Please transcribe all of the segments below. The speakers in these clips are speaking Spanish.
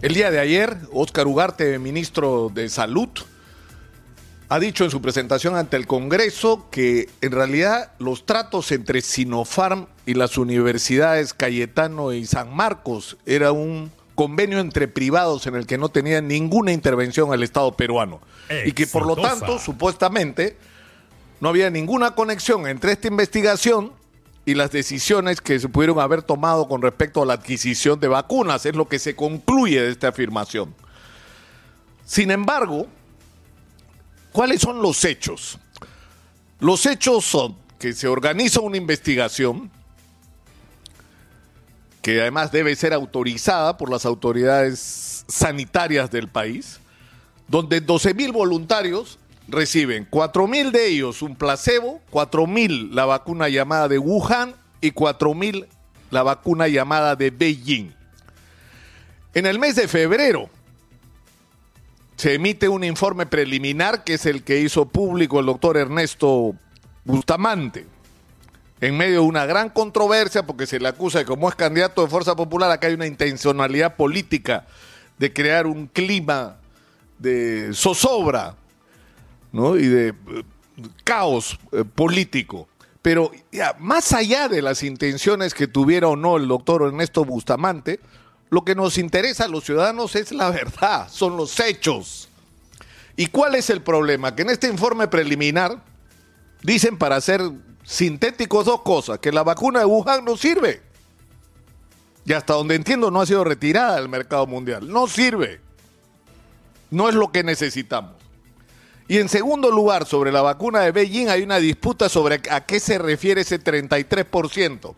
El día de ayer, Óscar Ugarte, ministro de Salud, ha dicho en su presentación ante el Congreso que en realidad los tratos entre Sinopharm y las universidades Cayetano y San Marcos era un convenio entre privados en el que no tenía ninguna intervención al Estado peruano. Y que por lo tanto supuestamente no había ninguna conexión entre esta investigación y las decisiones que se pudieron haber tomado con respecto a la adquisición de vacunas. Es lo que se concluye de esta afirmación. Sin embargo, ¿cuáles son los hechos? Los hechos son que se organiza una investigación que además debe ser autorizada por las autoridades sanitarias del país, donde 12 mil voluntarios reciben 4.000 de ellos un placebo, 4.000 la vacuna llamada de Wuhan y 4.000 la vacuna llamada de Beijing. En el mes de febrero se emite un informe preliminar que es el que hizo público el doctor Ernesto Bustamante. En medio de una gran controversia, porque se le acusa de como es candidato de Fuerza Popular, acá hay una intencionalidad política de crear un clima de zozobra y de eh, caos eh, político. Pero más allá de las intenciones que tuviera o no el doctor Ernesto Bustamante, lo que nos interesa a los ciudadanos es la verdad, son los hechos. ¿Y cuál es el problema? Que en este informe preliminar dicen para ser sintéticos dos cosas, que la vacuna de Wuhan no sirve. Y hasta donde entiendo no ha sido retirada del mercado mundial. No sirve. No es lo que necesitamos. Y en segundo lugar, sobre la vacuna de Beijing hay una disputa sobre a qué se refiere ese 33%.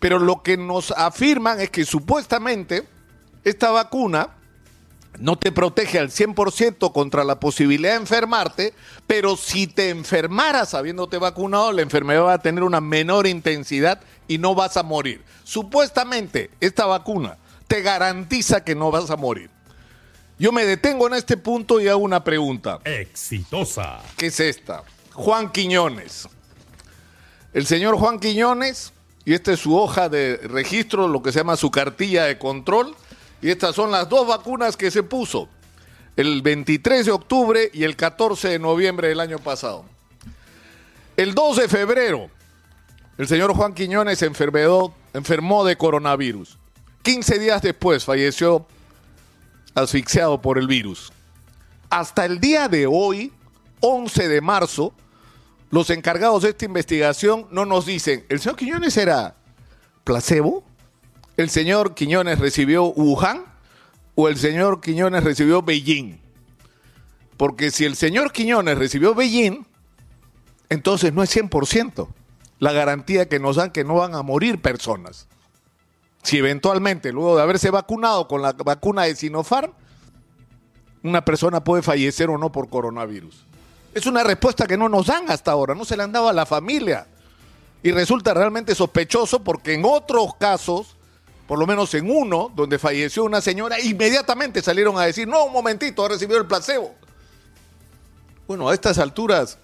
Pero lo que nos afirman es que supuestamente esta vacuna no te protege al 100% contra la posibilidad de enfermarte, pero si te enfermaras habiéndote vacunado, la enfermedad va a tener una menor intensidad y no vas a morir. Supuestamente esta vacuna te garantiza que no vas a morir. Yo me detengo en este punto y hago una pregunta. Exitosa. ¿Qué es esta? Juan Quiñones. El señor Juan Quiñones, y esta es su hoja de registro, lo que se llama su cartilla de control, y estas son las dos vacunas que se puso, el 23 de octubre y el 14 de noviembre del año pasado. El 2 de febrero, el señor Juan Quiñones enfermó, enfermó de coronavirus. 15 días después falleció asfixiado por el virus. Hasta el día de hoy, 11 de marzo, los encargados de esta investigación no nos dicen, ¿el señor Quiñones era placebo? ¿El señor Quiñones recibió Wuhan? ¿O el señor Quiñones recibió Beijing? Porque si el señor Quiñones recibió Beijing, entonces no es 100% la garantía que nos dan que no van a morir personas si eventualmente, luego de haberse vacunado con la vacuna de Sinopharm, una persona puede fallecer o no por coronavirus. Es una respuesta que no nos dan hasta ahora, no se le han dado a la familia. Y resulta realmente sospechoso porque en otros casos, por lo menos en uno, donde falleció una señora, inmediatamente salieron a decir, no, un momentito, ha recibido el placebo. Bueno, a estas alturas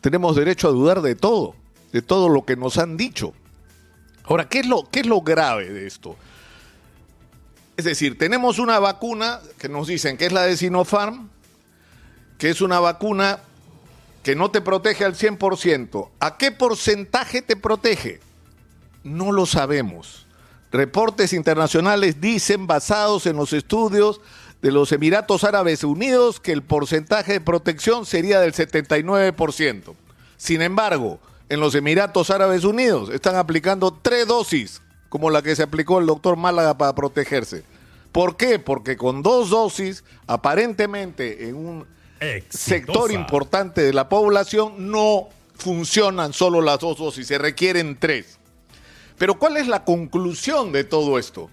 tenemos derecho a dudar de todo, de todo lo que nos han dicho. Ahora, ¿qué es, lo, ¿qué es lo grave de esto? Es decir, tenemos una vacuna que nos dicen que es la de Sinopharm, que es una vacuna que no te protege al 100%. ¿A qué porcentaje te protege? No lo sabemos. Reportes internacionales dicen, basados en los estudios de los Emiratos Árabes Unidos, que el porcentaje de protección sería del 79%. Sin embargo, en los Emiratos Árabes Unidos están aplicando tres dosis, como la que se aplicó el doctor Málaga para protegerse. ¿Por qué? Porque con dos dosis, aparentemente en un sector importante de la población, no funcionan solo las dos dosis, se requieren tres. Pero ¿cuál es la conclusión de todo esto?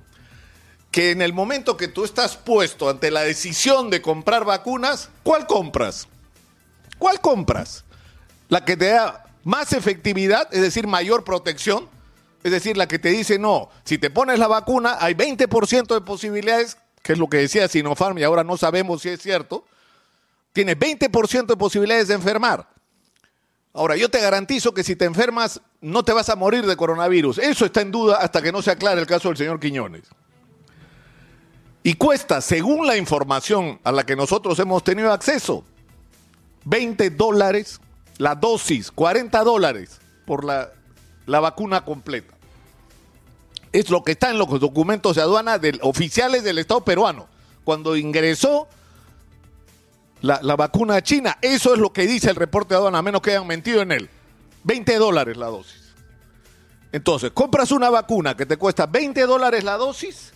Que en el momento que tú estás puesto ante la decisión de comprar vacunas, ¿cuál compras? ¿Cuál compras? La que te da más efectividad, es decir, mayor protección, es decir, la que te dice, no, si te pones la vacuna hay 20% de posibilidades, que es lo que decía Sinopharm y ahora no sabemos si es cierto, tienes 20% de posibilidades de enfermar. Ahora, yo te garantizo que si te enfermas no te vas a morir de coronavirus. Eso está en duda hasta que no se aclare el caso del señor Quiñones. Y cuesta, según la información a la que nosotros hemos tenido acceso, 20 dólares la dosis, 40 dólares por la, la vacuna completa. Es lo que está en los documentos de aduana de, oficiales del Estado peruano. Cuando ingresó la, la, vacuna china, eso es lo que dice el reporte de aduana, a menos que hayan mentido en él. 20 dólares la dosis. Entonces, compras una vacuna que te cuesta 20 dólares la dosis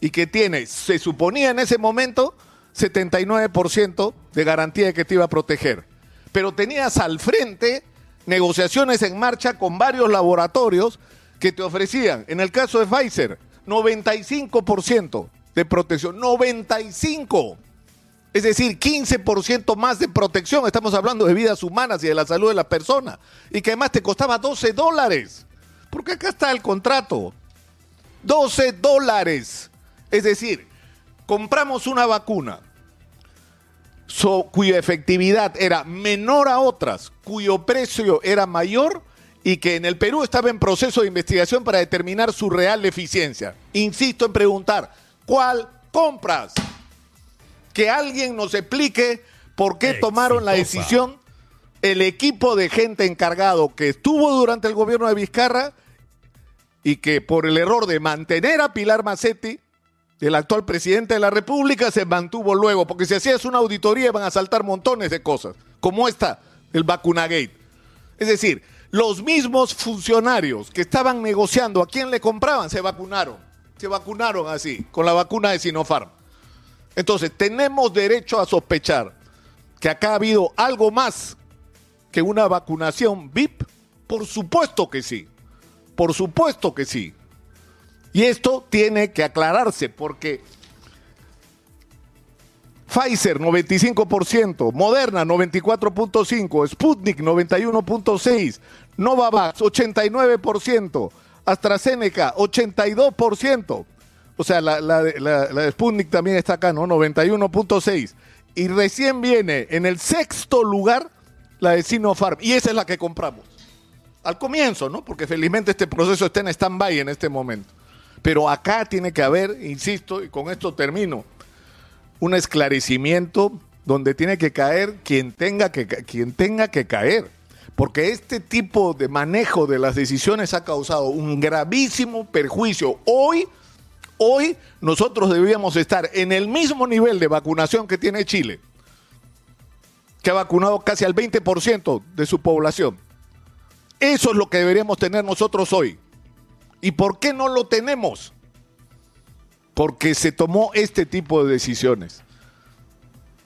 y que tiene, se suponía en ese momento, 79% de garantía de que te iba a proteger. Pero tenías al frente negociaciones en marcha con varios laboratorios que te ofrecían, en el caso de Pfizer, 95% de protección, 95%. Es decir, 15% más de protección. Estamos hablando de vidas humanas y de la salud de la persona. Y que además te costaba 12 dólares. Porque acá está el contrato. 12 dólares. Es decir, compramos una vacuna so, cuya efectividad era menor a otras, cuyo precio era mayor y que en el Perú estaba en proceso de investigación para determinar su real eficiencia. Insisto en preguntar, ¿cuál compras? Que alguien nos explique por qué Exitosa. tomaron la decisión el equipo de gente encargado que estuvo durante el gobierno de Vizcarra y que por el error de mantener a Pilar Macetti el actual presidente de la República se mantuvo luego, porque si hacías una auditoría van a saltar montones de cosas, como esta, el vacunagate. Es decir, los mismos funcionarios que estaban negociando a quién le compraban se vacunaron, se vacunaron así, con la vacuna de Sinopharm. Entonces, tenemos derecho a sospechar que acá ha habido algo más que una vacunación VIP. Por supuesto que sí, por supuesto que sí. Y esto tiene que aclararse porque Pfizer 95%, Moderna 94.5%, Sputnik 91.6%, Novavax 89%, AstraZeneca 82%. O sea, la, de Sputnik también está acá, ¿no? 91.6%. Y recién viene en el sexto lugar la de Sinopharm. Y esa es la que compramos. Al comienzo, ¿no? Porque felizmente este proceso está en stand-by en este momento. Pero acá tiene que haber, insisto, y con esto termino, un esclarecimiento donde tiene que caer quien tenga que, quien tenga que caer. Porque este tipo de manejo de las decisiones ha causado un gravísimo perjuicio. Hoy, hoy nosotros debíamos estar en el mismo nivel de vacunación que tiene Chile, que ha vacunado casi al 20% de su población. Eso es lo que deberíamos tener nosotros hoy. ¿Y por qué no lo tenemos? Porque se tomó este tipo de decisiones.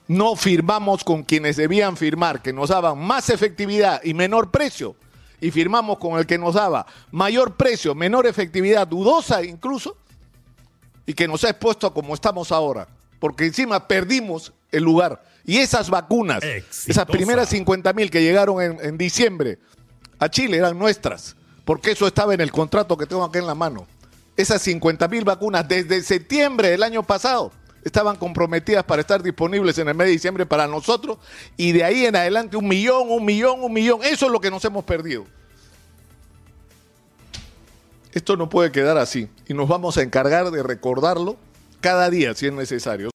No firmamos con quienes debían firmar, que nos daban más efectividad y menor precio. Y firmamos con el que nos daba mayor precio, menor efectividad, dudosa incluso, y que nos ha expuesto a como estamos ahora. Porque encima perdimos el lugar. Y esas vacunas, Exitosa. esas primeras 50 mil que llegaron en, en diciembre a Chile eran nuestras porque eso estaba en el contrato que tengo aquí en la mano. Esas 50 mil vacunas desde septiembre del año pasado estaban comprometidas para estar disponibles en el mes de diciembre para nosotros y de ahí en adelante un millón, un millón, un millón. Eso es lo que nos hemos perdido. Esto no puede quedar así y nos vamos a encargar de recordarlo cada día si es necesario.